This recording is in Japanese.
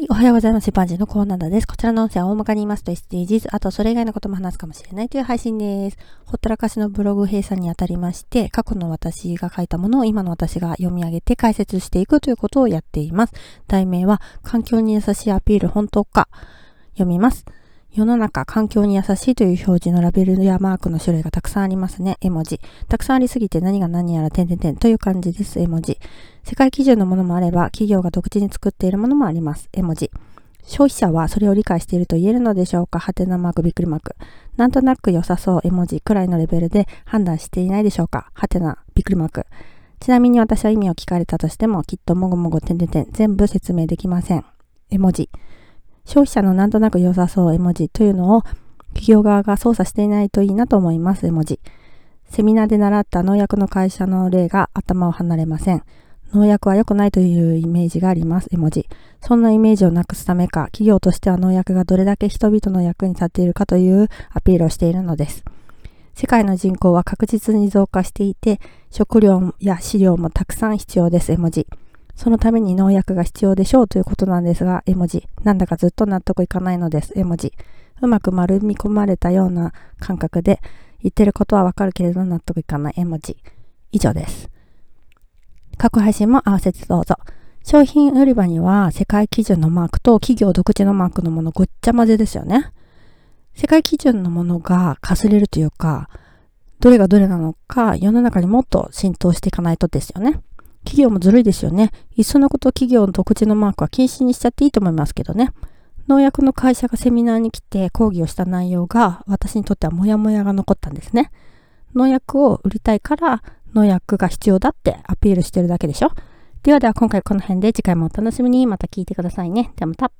い、おはようございます。一般人のコーナーです。こちらの音声は大まかに言いますと SDGs、あとそれ以外のことも話すかもしれないという配信です。ほったらかしのブログ閉鎖にあたりまして、過去の私が書いたものを今の私が読み上げて解説していくということをやっています。題名は、環境に優しいアピール本当か読みます。世の中、環境に優しいという表示のラベルやマークの種類がたくさんありますね。絵文字。たくさんありすぎて何が何やら点々点という感じです。絵文字。世界基準のものもあれば、企業が独自に作っているものもあります。絵文字。消費者はそれを理解していると言えるのでしょうか？はてなマーク、びっくりマーク。なんとなく良さそう絵文字くらいのレベルで判断していないでしょうか？はてな、びっくりマーク。ちなみに私は意味を聞かれたとしても、きっともごもご点々点全部説明できません。絵文字。消費者のなんとなく良さそう絵文字というのを企業側が操作していないといいなと思います、絵文字。セミナーで習った農薬の会社の例が頭を離れません。農薬は良くないというイメージがあります、絵文字。そんなイメージをなくすためか、企業としては農薬がどれだけ人々の役に立っているかというアピールをしているのです。世界の人口は確実に増加していて、食料や飼料もたくさん必要です、絵文字。そのために農薬が必要でしょうということなんですが、絵文字。なんだかずっと納得いかないのです、絵文字。うまく丸み込まれたような感覚で、言ってることはわかるけれど納得いかない絵文字。以上です。過去配信も合わせてどうぞ。商品売り場には世界基準のマークと企業独自のマークのものごっちゃ混ぜですよね。世界基準のものがかすれるというか、どれがどれなのか世の中にもっと浸透していかないとですよね。企業もずるいですよね。いっそのこと企業の独自のマークは禁止にしちゃっていいと思いますけどね。農薬の会社がセミナーに来て講義をした内容が私にとってはモヤモヤが残ったんですね。農薬を売りたいから農薬が必要だってアピールしてるだけでしょ？ではでは今回この辺で次回もお楽しみにまた聞いてくださいね。ではまた。